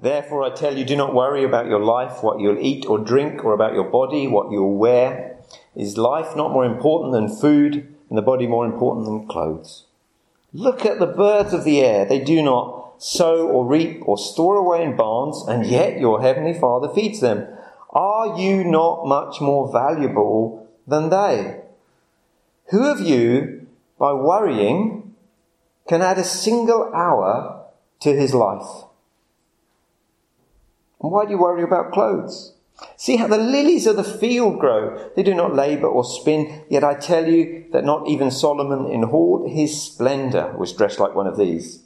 Therefore, I tell you, do not worry about your life, what you'll eat or drink, or about your body, what you'll wear. Is life not more important than food, and the body more important than clothes? Look at the birds of the air. They do not sow or reap or store away in barns, and yet your heavenly Father feeds them. Are you not much more valuable than they? Who of you, by worrying, can add a single hour to his life? Why do you worry about clothes? See how the lilies of the field grow. They do not labor or spin. Yet I tell you that not even Solomon in all his splendor was dressed like one of these.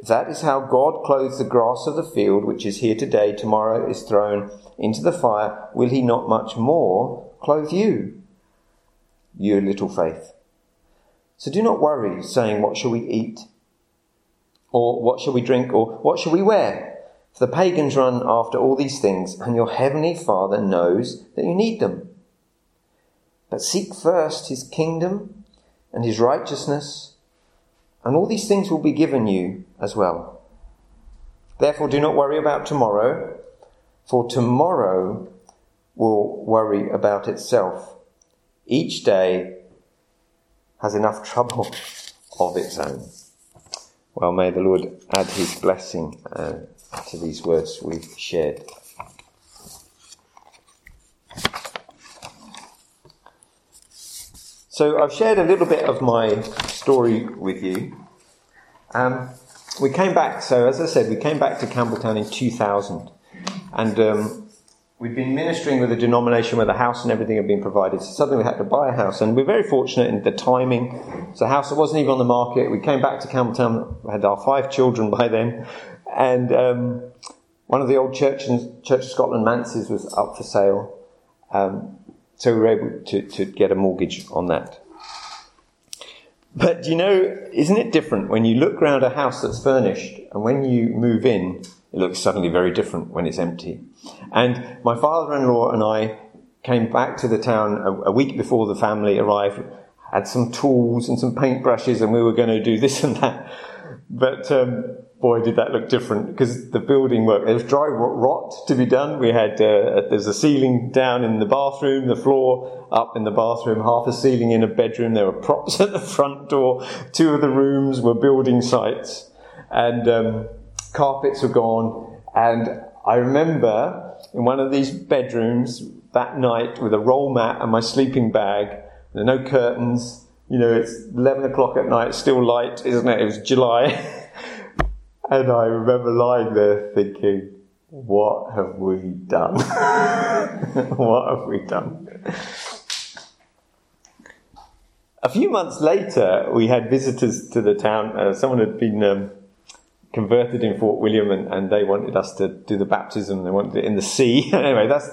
That is how God clothes the grass of the field, which is here today, tomorrow is thrown into the fire, will he not much more clothe you, you little faith? So do not worry, saying, What shall we eat? Or what shall we drink? Or what shall we wear? For the pagans run after all these things, and your heavenly Father knows that you need them. But seek first his kingdom and his righteousness, and all these things will be given you as well. Therefore, do not worry about tomorrow, for tomorrow will worry about itself. Each day has enough trouble of its own. Well, may the Lord add his blessing. Uh, to these words we've shared. So I've shared a little bit of my story with you. Um, we came back, so as I said, we came back to Campbeltown in 2000. And um, We'd been ministering with a denomination where the house and everything had been provided. So suddenly we had to buy a house. And we're very fortunate in the timing. So a house wasn't even on the market. We came back to Campbeltown, we had our five children by then. And um, one of the old church in, Church of Scotland manses was up for sale. Um, so we were able to, to get a mortgage on that. But you know, isn't it different when you look around a house that's furnished and when you move in, it looks suddenly very different when it's empty. And my father-in-law and I came back to the town a, a week before the family arrived, had some tools and some paintbrushes, and we were going to do this and that. But um, boy, did that look different because the building work. There was dry rot to be done. We had uh, there's a ceiling down in the bathroom, the floor up in the bathroom, half a ceiling in a bedroom. There were props at the front door. Two of the rooms were building sites, and um, carpets were gone. And I remember in one of these bedrooms that night with a roll mat and my sleeping bag, there are no curtains. You know, it's 11 o'clock at night, still light, isn't it? It was July. and I remember lying there thinking, what have we done? what have we done? A few months later, we had visitors to the town. Uh, someone had been um, converted in Fort William and, and, they wanted us to do the baptism. They wanted it in the sea. anyway, that's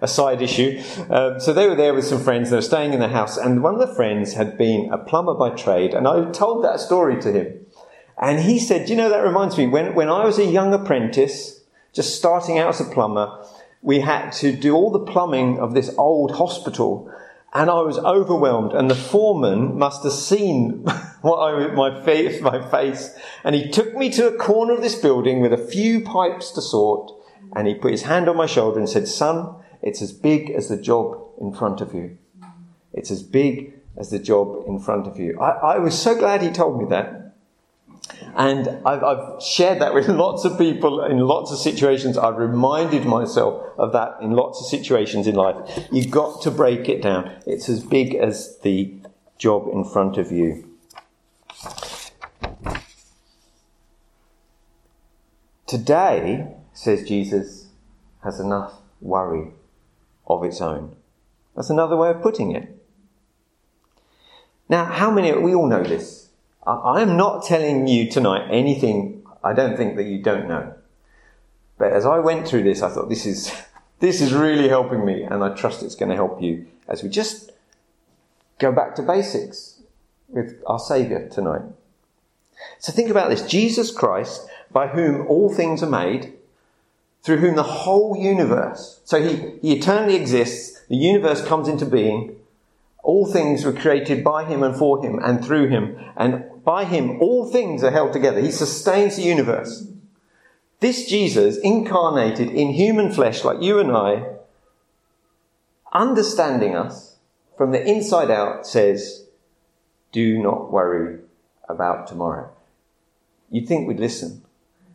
a side issue. Um, so they were there with some friends. They were staying in the house, and one of the friends had been a plumber by trade. And I told that story to him, and he said, "You know, that reminds me when when I was a young apprentice, just starting out as a plumber." We had to do all the plumbing of this old hospital, and I was overwhelmed. And the foreman must have seen what I, my face, my face, and he took me to a corner of this building with a few pipes to sort, and he put his hand on my shoulder and said, "Son, it's as big as the job in front of you. It's as big as the job in front of you." I, I was so glad he told me that. And I've, I've, shared that with lots of people in lots of situations. I've reminded myself of that in lots of situations in life. You've got to break it down. It's as big as the job in front of you. Today, says Jesus, has enough worry of its own. That's another way of putting it. Now, how many, we all know this. I am not telling you tonight anything I don't think that you don't know. But as I went through this, I thought this is, this is really helping me, and I trust it's going to help you as we just go back to basics with our Saviour tonight. So think about this Jesus Christ, by whom all things are made, through whom the whole universe, so he, he eternally exists, the universe comes into being, all things were created by him and for him and through him, and by him all things are held together. He sustains the universe. This Jesus, incarnated in human flesh like you and I, understanding us from the inside out, says, Do not worry about tomorrow. You'd think we'd listen.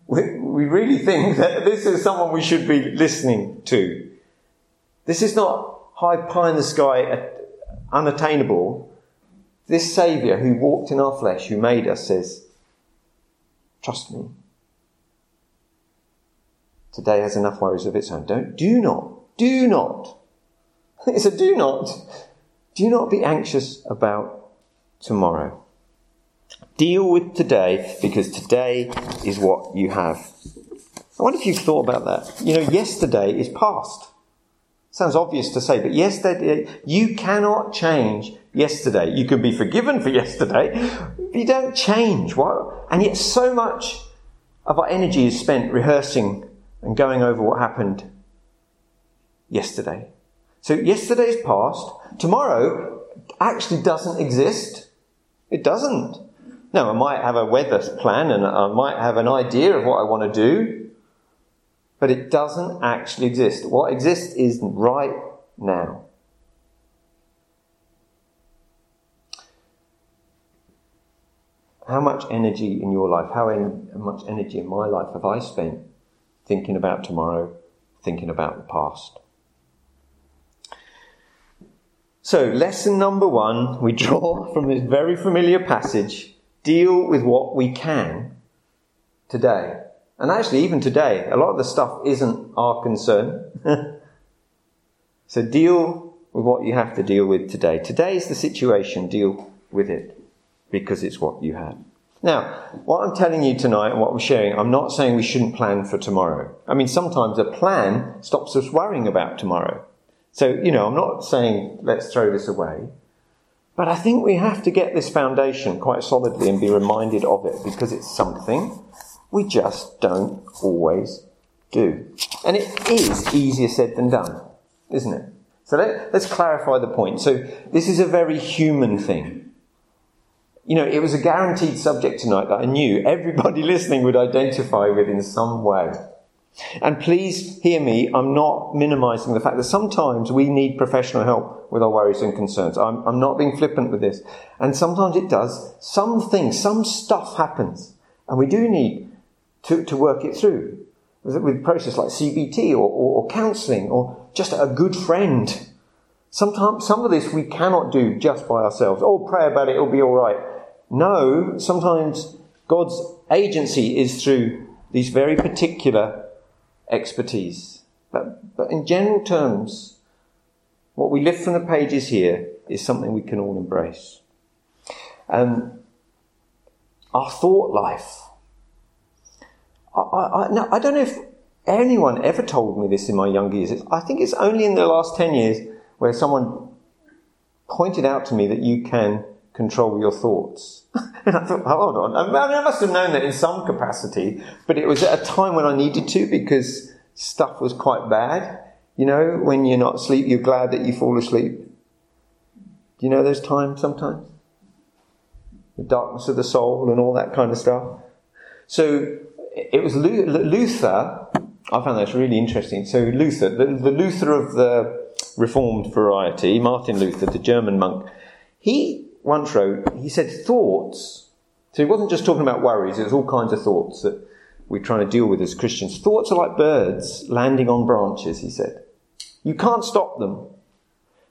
We, really think that this is someone we should be listening to. This is not high pie in the sky, uh, unattainable. This Saviour who walked in our flesh, who made us, says, Trust me. Today has enough worries of its own. Don't, do not, do not. It's a do not. Do not be anxious about tomorrow. Deal with today because today is what you have. I wonder if you've thought about that. You know, yesterday is past. Sounds obvious to say, but yesterday, you cannot change yesterday. You can be forgiven for yesterday, but you don't change. What? And yet so much of our energy is spent rehearsing and going over what happened yesterday. So yesterday's past. Tomorrow actually doesn't exist. It doesn't. Now, I might have a weather plan and I might have an idea of what I want to do, but it doesn't actually exist. What exists is right now. How much energy in your life, how en- much energy in my life have I spent thinking about tomorrow, thinking about the past? So, lesson number one, we draw from this very familiar passage deal with what we can today. And actually, even today, a lot of the stuff isn't our concern. so deal with what you have to deal with today. Today is the situation, deal with it because it's what you have. Now, what I'm telling you tonight and what I'm sharing, I'm not saying we shouldn't plan for tomorrow. I mean, sometimes a plan stops us worrying about tomorrow. So, you know, I'm not saying let's throw this away. But I think we have to get this foundation quite solidly and be reminded of it because it's something we just don't always do. And it is easier said than done, isn't it? So let, us clarify the point. So this is a very human thing. You know, it was a guaranteed subject tonight that I knew everybody listening would identify with in some way. And please hear me, I'm not minimizing the fact that sometimes we need professional help with our worries and concerns. I'm, I'm not being flippant with this. And sometimes it does. Some things, some stuff happens. And we do need to, to work it through. With, with process like CBT or, or, or counseling or just a good friend. Sometimes, some of this we cannot do just by ourselves. Oh, pray about it, it'll be alright. No, sometimes God's agency is through these very particular expertise. But, but in general terms, what we lift from the pages here is something we can all embrace. Um, our thought life. I, I, no, I don't know if anyone ever told me this in my young years. I think it's only in the last 10 years where someone pointed out to me that you can control your thoughts. and I thought, hold on. I, mean, I must have known that in some capacity, but it was at a time when I needed to because stuff was quite bad. You know, when you're not asleep, you're glad that you fall asleep. Do you know those times sometimes? The darkness of the soul and all that kind of stuff. So it was Luther. I found that really interesting. So Luther, the, the Luther of the Reformed variety, Martin Luther, the German monk, he once wrote, he said thoughts. So he wasn't just talking about worries, it was all kinds of thoughts that we're trying to deal with as Christians. Thoughts are like birds landing on branches, he said. You can't stop them,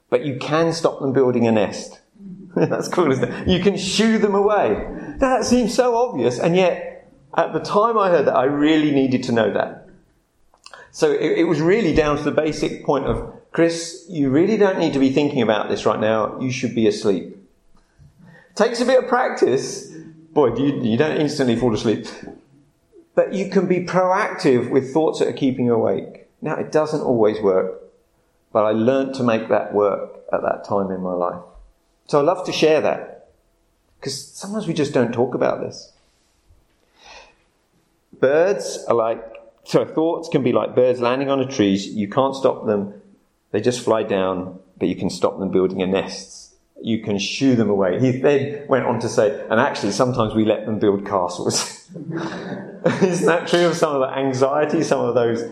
but you can stop them building a nest. That's cool, isn't it? You can shoo them away. That seems so obvious, and yet at the time I heard that, I really needed to know that. So it, it was really down to the basic point of, Chris, you really don't need to be thinking about this right now. You should be asleep. Takes a bit of practice. Boy, you, you don't instantly fall asleep. But you can be proactive with thoughts that are keeping you awake. Now, it doesn't always work, but I learned to make that work at that time in my life. So I love to share that because sometimes we just don't talk about this. Birds are like, so thoughts can be like birds landing on a tree. You can't stop them. They just fly down, but you can stop them building a nest you can shoo them away. He then went on to say, and actually sometimes we let them build castles. Isn't that true of some of the anxiety, some of those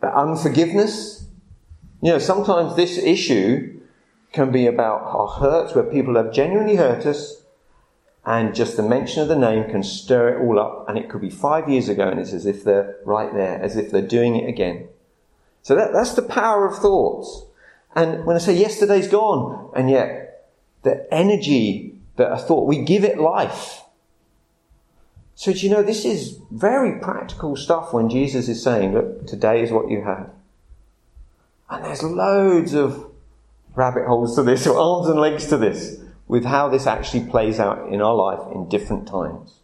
the unforgiveness? You know, sometimes this issue can be about our hurts where people have genuinely hurt us and just the mention of the name can stir it all up and it could be five years ago and it's as if they're right there, as if they're doing it again. So that, that's the power of thoughts. And when I say yesterday's gone, and yet the energy that a thought, we give it life. So, you know, this is very practical stuff when Jesus is saying, look, today is what you have. And there's loads of rabbit holes to this, or arms and legs to this, with how this actually plays out in our life in different times.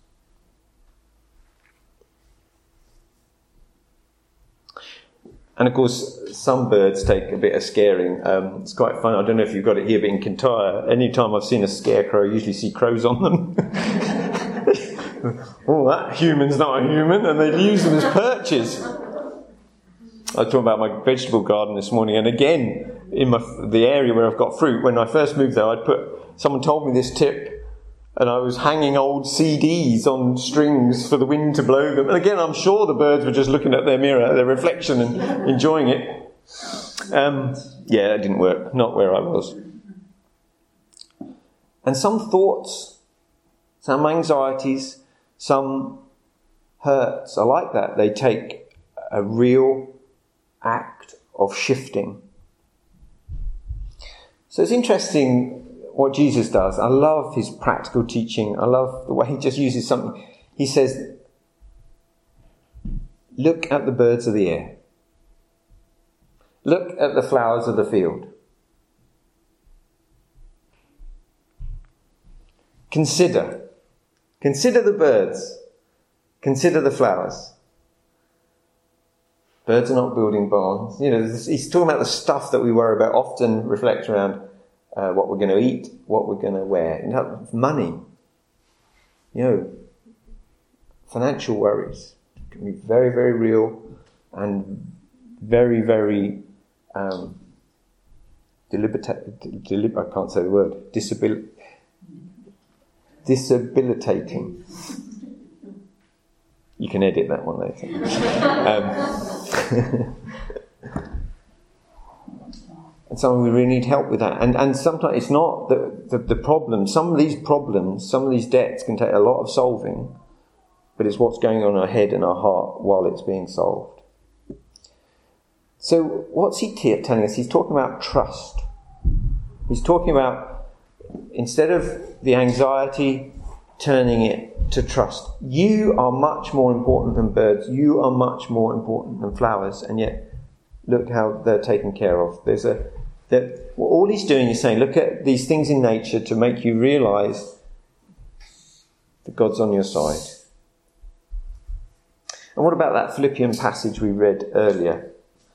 And of course, some birds take a bit of scaring. Um, it's quite fun. I don't know if you've got it here, but in Kintyre, any time I've seen a scarecrow, I usually see crows on them. oh, that human's not a human, and they use them as perches. I was talking about my vegetable garden this morning, and again, in my, the area where I've got fruit, when I first moved there, I'd put, someone told me this tip and I was hanging old CDs on strings for the wind to blow them. And again, I'm sure the birds were just looking at their mirror, their reflection, and enjoying it. Um, yeah, it didn't work. Not where I was. And some thoughts, some anxieties, some hurts are like that. They take a real act of shifting. So it's interesting what Jesus does. I love his practical teaching. I love the way he just uses something. He says, Look at the birds of the air. Look at the flowers of the field. Consider. Consider the birds. Consider the flowers. Birds are not building barns. You know, he's talking about the stuff that we worry about, often reflect around uh, what we're going to eat, what we're going to wear, you know, money, you know, financial worries can be very, very real and very, very um, delib- I can't say the word, disabil- disabilitating. You can edit that one later. um, And so we really need help with that. And, and sometimes it's not the, the, the problem. Some of these problems, some of these debts can take a lot of solving, but it's what's going on in our head and our heart while it's being solved. So, what's he t- telling us? He's talking about trust. He's talking about instead of the anxiety, turning it to trust. You are much more important than birds. You are much more important than flowers, and yet look how they're taken care of. There's a that all he's doing is saying, look at these things in nature to make you realize that God's on your side. And what about that Philippian passage we read earlier?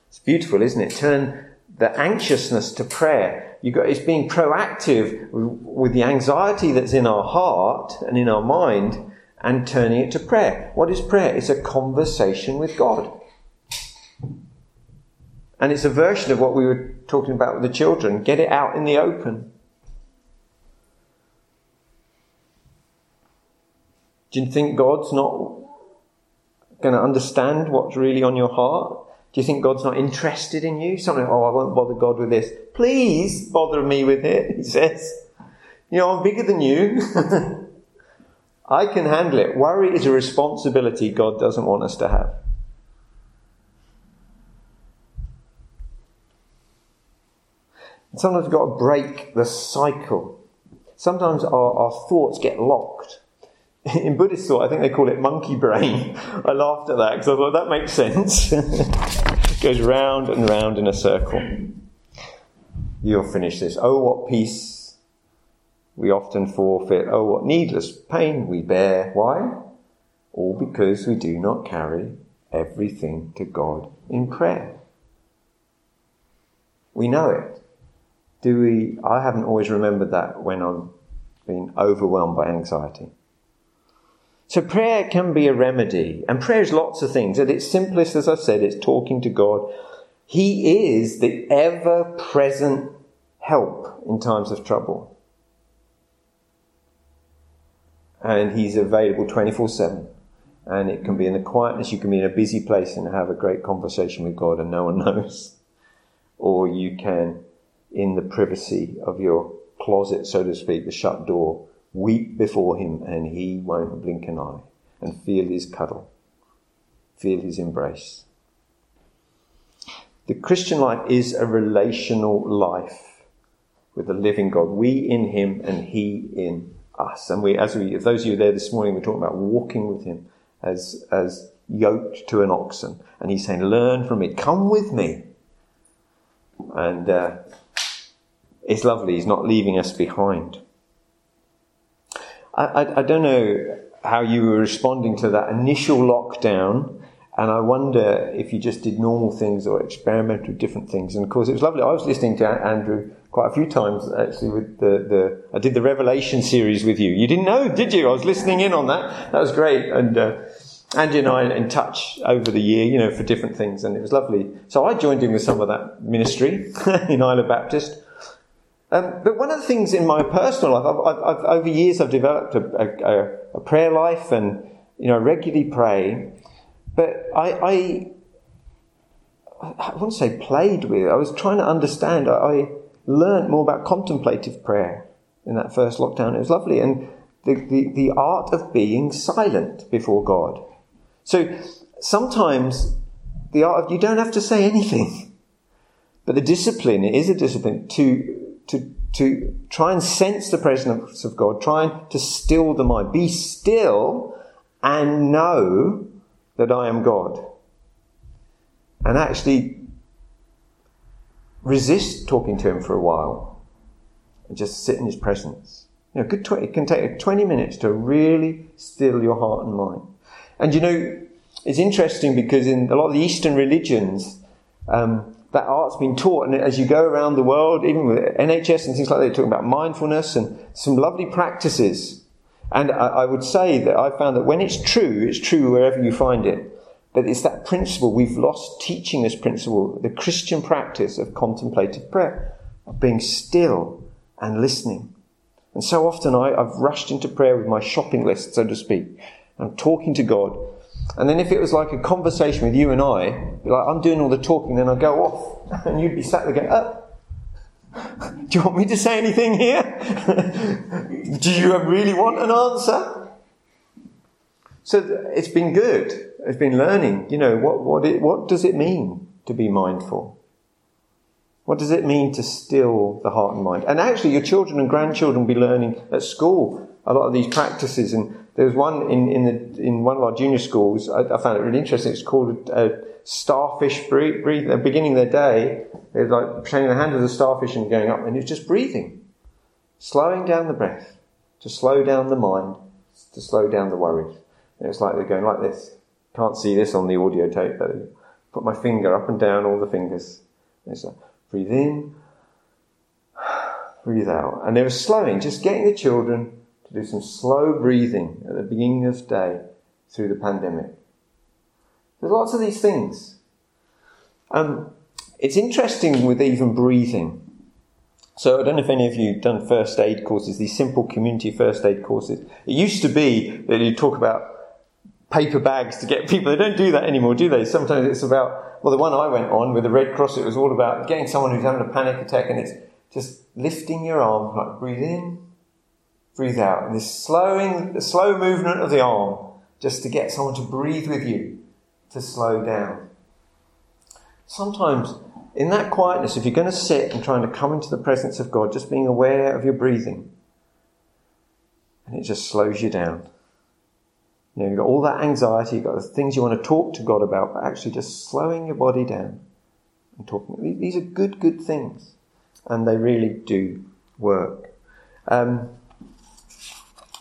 It's beautiful, isn't it? Turn the anxiousness to prayer. You got, it's being proactive with the anxiety that's in our heart and in our mind and turning it to prayer. What is prayer? It's a conversation with God. And it's a version of what we were talking about with the children. Get it out in the open. Do you think God's not going to understand what's really on your heart? Do you think God's not interested in you? Something, oh, I won't bother God with this. Please bother me with it, he says. You know, I'm bigger than you. I can handle it. Worry is a responsibility God doesn't want us to have. Sometimes we've got to break the cycle. Sometimes our, our thoughts get locked. In Buddhist thought, I think they call it monkey brain. I laughed at that because I thought that makes sense. it goes round and round in a circle. You'll finish this. Oh, what peace we often forfeit. Oh, what needless pain we bear. Why? All because we do not carry everything to God in prayer. We know it do we, I haven't always remembered that when I'm being overwhelmed by anxiety. So prayer can be a remedy, and prayer is lots of things. At its simplest, as I said, it's talking to God. He is the ever present help in times of trouble. And He's available 24 7. And it can be in the quietness, you can be in a busy place and have a great conversation with God and no one knows. Or you can, in the privacy of your closet, so to speak, the shut door, weep before Him and He won't blink an eye and feel His cuddle, feel His embrace. The Christian life is a relational life with the living God. We in Him and He in us. And we, as we, those of you there this morning, we're talking about walking with Him as, as yoked to an oxen. And He's saying, learn from me. Come with me. And, uh, it's lovely. He's not leaving us behind. I, I, I don't know how you were responding to that initial lockdown and I wonder if you just did normal things or experimented with different things. And of course, it was lovely. I was listening to Andrew quite a few times actually with the, the I did the Revelation series with you. You didn't know, did you? I was listening in on that. That was great. And uh, Andy and I in touch over the year, you know, for different things, and it was lovely. So I joined in with some of that ministry in Islay Baptist. Um, but one of the things in my personal life, I've, I've, I've, over years, I've developed a, a, a prayer life, and you know, regularly pray. But I, I, I wouldn't say played with. I was trying to understand. I, I learned more about contemplative prayer in that first lockdown. It was lovely. And the, the, the art of being silent before God. So sometimes the art of, you don't have to say anything. But the discipline, it is a discipline to, to, to try and sense the presence of God, trying to still the mind. Be still and know that I am God. And actually resist talking to him for a while and just sit in his presence. You know, good tw- it can take 20 minutes to really still your heart and mind. And you know, it's interesting because in a lot of the Eastern religions, um, that art's been taught, and as you go around the world, even with NHS and things like that, talking about mindfulness and some lovely practices and I, I would say that I found that when it's true, it's true wherever you find it. But it's that principle, we've lost teaching this principle, the Christian practice of contemplative prayer, of being still and listening. And so often I, have rushed into prayer with my shopping list, so to speak. I'm talking to God. And then if it was like a conversation with you and I, like I'm doing all the talking, then I'd go off. And you'd be sat there going, oh, do you want me to say anything here? Do you really want an answer? So it's been good. It's been learning. You know, what, what, it, what does it mean to be mindful? What does it mean to still the heart and mind? And actually, your children and grandchildren will be learning at school a lot of these practices. And there was one in, in, the, in one of our junior schools, I, I found it really interesting. It's called a, starfish breathe. They're beginning their day, they're like pretending the hand of the starfish and going up, and it's just breathing, slowing down the breath, to slow down the mind, to slow down the worries. And it's like they're going like this. Can't see this on the audio tape, but put my finger up and down all the fingers. And it's breathe in, breathe out. And they were slowing, just getting the children do some slow breathing at the beginning of day through the pandemic. There's lots of these things. Um, it's interesting with even breathing. So I don't know if any of you have done first aid courses, these simple community first aid courses. It used to be that you talk about paper bags to get people. They don't do that anymore, do they? Sometimes it's about, well, the one I went on with the Red Cross, it was all about getting someone who's having a panic attack and it's just lifting your arm, like breathe in, breathe out. And this slowing, the slow movement of the arm just to get someone to breathe with you, to slow down. Sometimes in that quietness, if you're going to sit and trying to come into the presence of God, just being aware of your breathing, and it just slows you down. You know, you've got all that anxiety, you've got the things you want to talk to God about, but actually just slowing your body down and talking. These are good, good things, and they really do work. Um,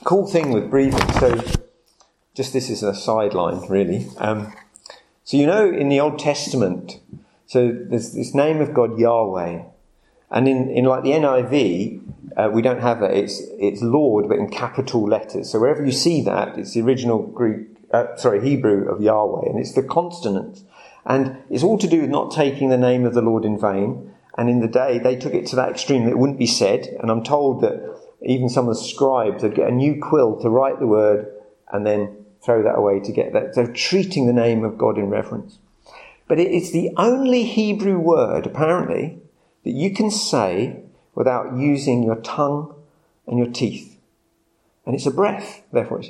cool thing with breathing. So, just this is a sideline, really. Um, so you know, in the Old Testament, so there's this name of God Yahweh, and in, in like the NIV, uh, we don't have that. It's it's Lord, but in capital letters. So wherever you see that, it's the original Greek, uh, sorry, Hebrew of Yahweh, and it's the consonants, and it's all to do with not taking the name of the Lord in vain. And in the day, they took it to that extreme that it wouldn't be said. And I'm told that even some of the scribes would get a new quill to write the word and then throw that away to get that. So treating the name of God in reverence. But it's the only Hebrew word, apparently, that you can say without using your tongue and your teeth. And it's a breath, therefore it's,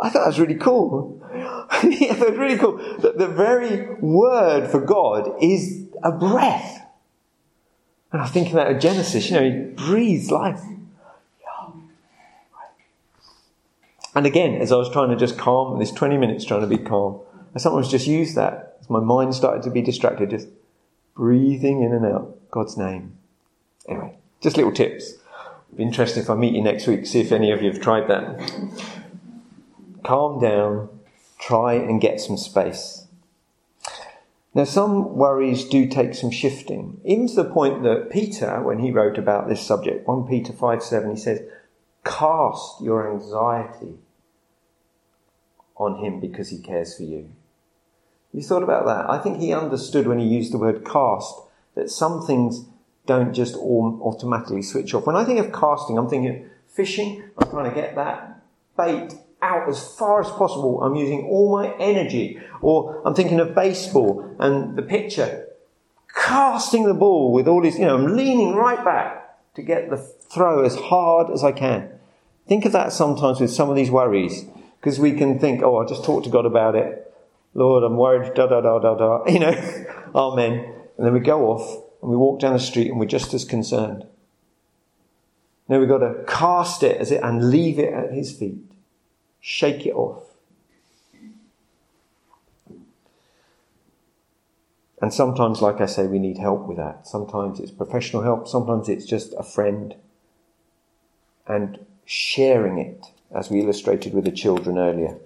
I thought that was really cool. yeah, that was really cool. The, the very word for God is a breath. And I was thinking that of Genesis, you know, he breathes life. And again, as I was trying to just calm, this 20 minutes trying to be calm, I sometimes just use that as my mind started to be distracted, just breathing in and out God's name. Anyway, just little tips. Be interested if I meet you next week, see if any of you have tried that. Calm down, try and get some space. Now, some worries do take some shifting, even to the point that Peter, when he wrote about this subject, 1 Peter 5 7, he says, Cast your anxiety on him because he cares for you. You thought about that? I think he understood when he used the word cast that some things don't just automatically switch off. When I think of casting, I'm thinking fishing, I'm trying to get that bait out as far as possible. I'm using all my energy. Or I'm thinking of baseball and the pitcher casting the ball with all his, you know, I'm leaning right back to get the throw as hard as I can. Think of that sometimes with some of these worries, because we can think, oh, I'll just talk to God about it. Lord, I'm worried, da da da da da, you know, amen. And then we go off and we walk down the street and we're just as concerned. Now we've got to cast it as it and leave it at his feet shake it off. And sometimes, like I say, we need help with that. Sometimes it's professional help, sometimes it's just a friend. And sharing it, as we illustrated with the children earlier,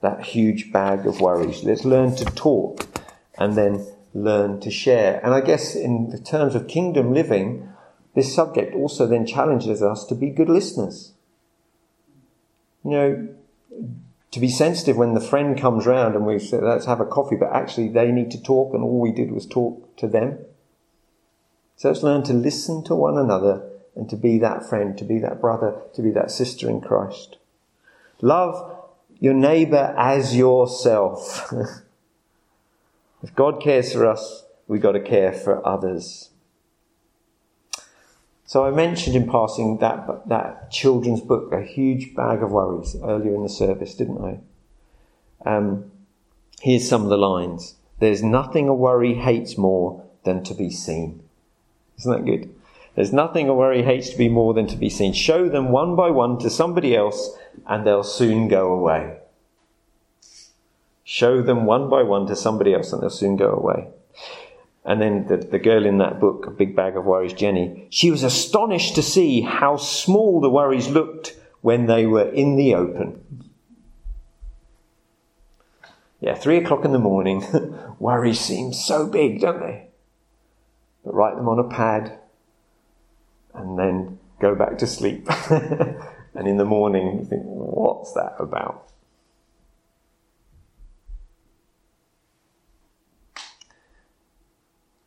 that huge bag of worries. Let's learn to talk and then learn to share. And I guess in the terms of kingdom living, this subject also then challenges us to be good listeners. You know, to be sensitive when the friend comes round and we say, let's have a coffee, but actually they need to talk and all we did was talk to them. So let's learn to listen to one another and to be that friend, to be that brother, to be that sister in Christ. Love your neighbor as yourself. if God cares for us, we've got to care for others. So I mentioned in passing that, that children's book, A Huge Bag of Worries, earlier in the service, didn't I? Um, here's some of the lines. There's nothing a worry hates more than to be seen. Isn't that good? There's nothing a worry hates to be more than to be seen. Show them one by one to somebody else and they'll soon go away. Show them one by one to somebody else and they'll soon go away. And then the, the girl in that book, A Big Bag of Worries, Jenny, she was astonished to see how small the worries looked when they were in the open. Yeah, three o'clock in the morning, worries seem so big, don't they? But write them on a pad and then go back to sleep. and in the morning, you think, what's that about?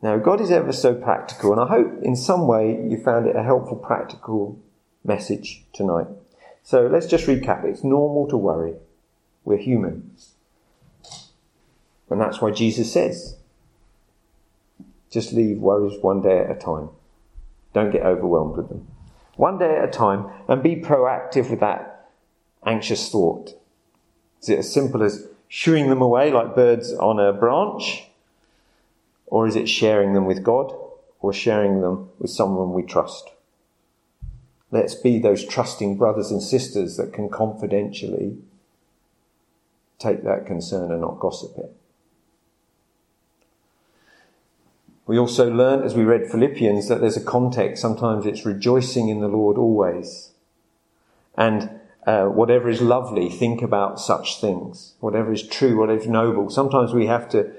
Now, God is ever so practical, and I hope in some way you found it a helpful, practical message tonight. So let's just recap. It's normal to worry. We're human. And that's why Jesus says, just leave worries one day at a time. Don't get overwhelmed with them. One day at a time, and be proactive with that anxious thought. Is it as simple as shooing them away like birds on a branch? Or is it sharing them with God or sharing them with someone we trust? Let's be those trusting brothers and sisters that can confidentially take that concern and not gossip it. We also learned as we read Philippians that there's a context. Sometimes it's rejoicing in the Lord always. And uh, whatever is lovely, think about such things. Whatever is true, whatever is noble. Sometimes we have to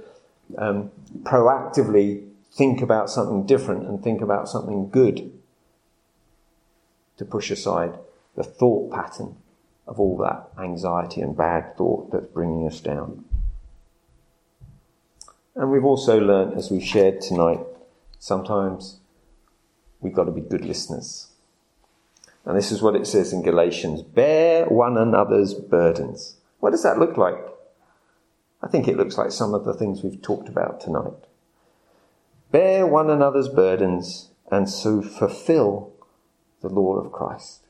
um, proactively think about something different and think about something good to push aside the thought pattern of all that anxiety and bad thought that's bringing us down. And we've also learned, as we've shared tonight, sometimes we've got to be good listeners. And this is what it says in Galatians bear one another's burdens. What does that look like? I think it looks like some of the things we've talked about tonight. Bear one another's burdens and so fulfill the law of Christ,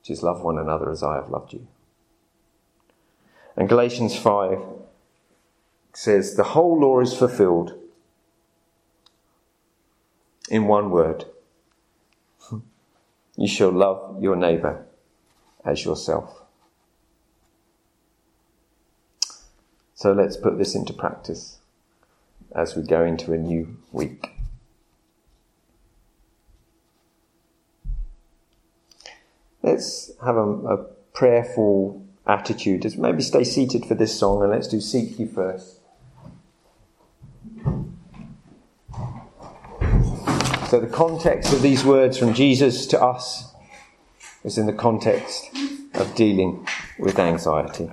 which is love one another as I have loved you. And Galatians 5 says, The whole law is fulfilled in one word you shall love your neighbour as yourself. So let's put this into practice as we go into a new week. Let's have a, a prayerful attitude. Just maybe stay seated for this song and let's do Seek You First. So, the context of these words from Jesus to us is in the context of dealing with anxiety.